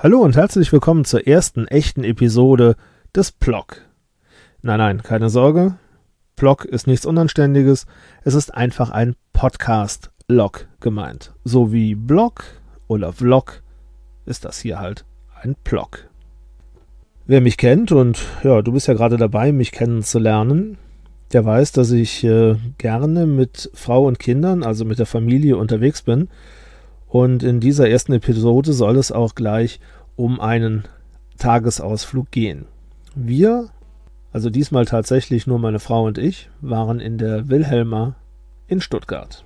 Hallo und herzlich willkommen zur ersten echten Episode des Plog. Nein, nein, keine Sorge. Plog ist nichts Unanständiges. Es ist einfach ein Podcast-Log gemeint. So wie Blog oder Vlog ist das hier halt ein Plog. Wer mich kennt und ja, du bist ja gerade dabei, mich kennenzulernen, der weiß, dass ich äh, gerne mit Frau und Kindern, also mit der Familie unterwegs bin und in dieser ersten Episode soll es auch gleich um einen Tagesausflug gehen. Wir, also diesmal tatsächlich nur meine Frau und ich, waren in der Wilhelma in Stuttgart.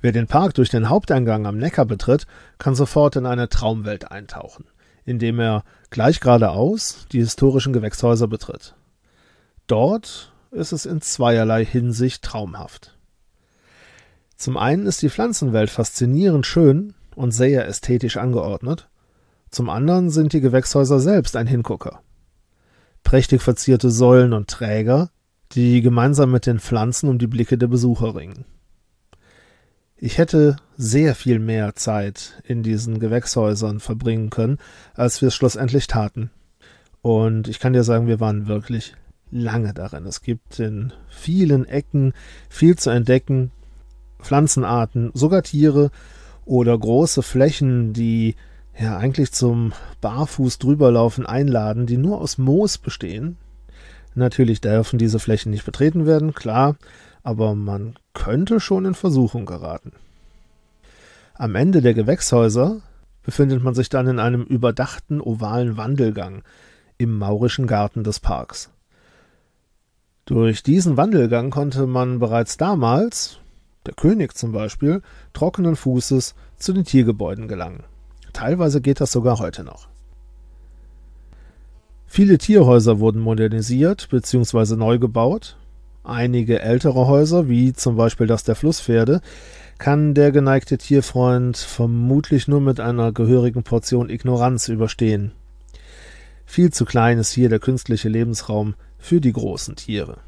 Wer den Park durch den Haupteingang am Neckar betritt, kann sofort in eine Traumwelt eintauchen, indem er gleich geradeaus die historischen Gewächshäuser betritt. Dort ist es in zweierlei Hinsicht traumhaft. Zum einen ist die Pflanzenwelt faszinierend schön und sehr ästhetisch angeordnet, zum anderen sind die Gewächshäuser selbst ein Hingucker. Prächtig verzierte Säulen und Träger, die gemeinsam mit den Pflanzen um die Blicke der Besucher ringen. Ich hätte sehr viel mehr Zeit in diesen Gewächshäusern verbringen können, als wir es schlussendlich taten. Und ich kann dir sagen, wir waren wirklich lange darin. Es gibt in vielen Ecken viel zu entdecken, Pflanzenarten, sogar Tiere oder große Flächen, die ja eigentlich zum Barfuß drüberlaufen einladen, die nur aus Moos bestehen. Natürlich dürfen diese Flächen nicht betreten werden, klar, aber man könnte schon in Versuchung geraten. Am Ende der Gewächshäuser befindet man sich dann in einem überdachten ovalen Wandelgang im maurischen Garten des Parks. Durch diesen Wandelgang konnte man bereits damals, der König zum Beispiel, trockenen Fußes zu den Tiergebäuden gelangen. Teilweise geht das sogar heute noch. Viele Tierhäuser wurden modernisiert bzw. neu gebaut. Einige ältere Häuser, wie zum Beispiel das der Flusspferde, kann der geneigte Tierfreund vermutlich nur mit einer gehörigen Portion Ignoranz überstehen. Viel zu klein ist hier der künstliche Lebensraum für die großen Tiere.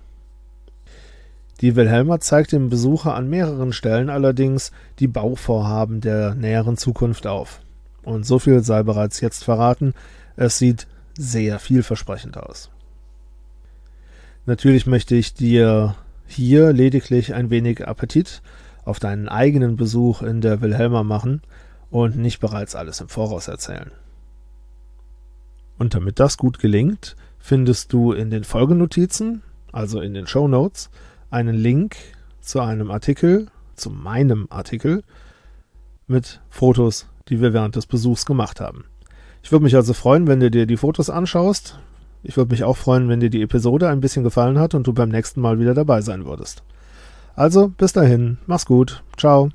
Die Wilhelma zeigt dem Besucher an mehreren Stellen allerdings die Bauvorhaben der näheren Zukunft auf. Und so viel sei bereits jetzt verraten, es sieht sehr vielversprechend aus. Natürlich möchte ich dir hier lediglich ein wenig Appetit auf deinen eigenen Besuch in der Wilhelma machen und nicht bereits alles im Voraus erzählen. Und damit das gut gelingt, findest du in den Folgenotizen, also in den Show Notes, einen Link zu einem Artikel, zu meinem Artikel, mit Fotos, die wir während des Besuchs gemacht haben. Ich würde mich also freuen, wenn du dir die Fotos anschaust. Ich würde mich auch freuen, wenn dir die Episode ein bisschen gefallen hat und du beim nächsten Mal wieder dabei sein würdest. Also, bis dahin, mach's gut, ciao.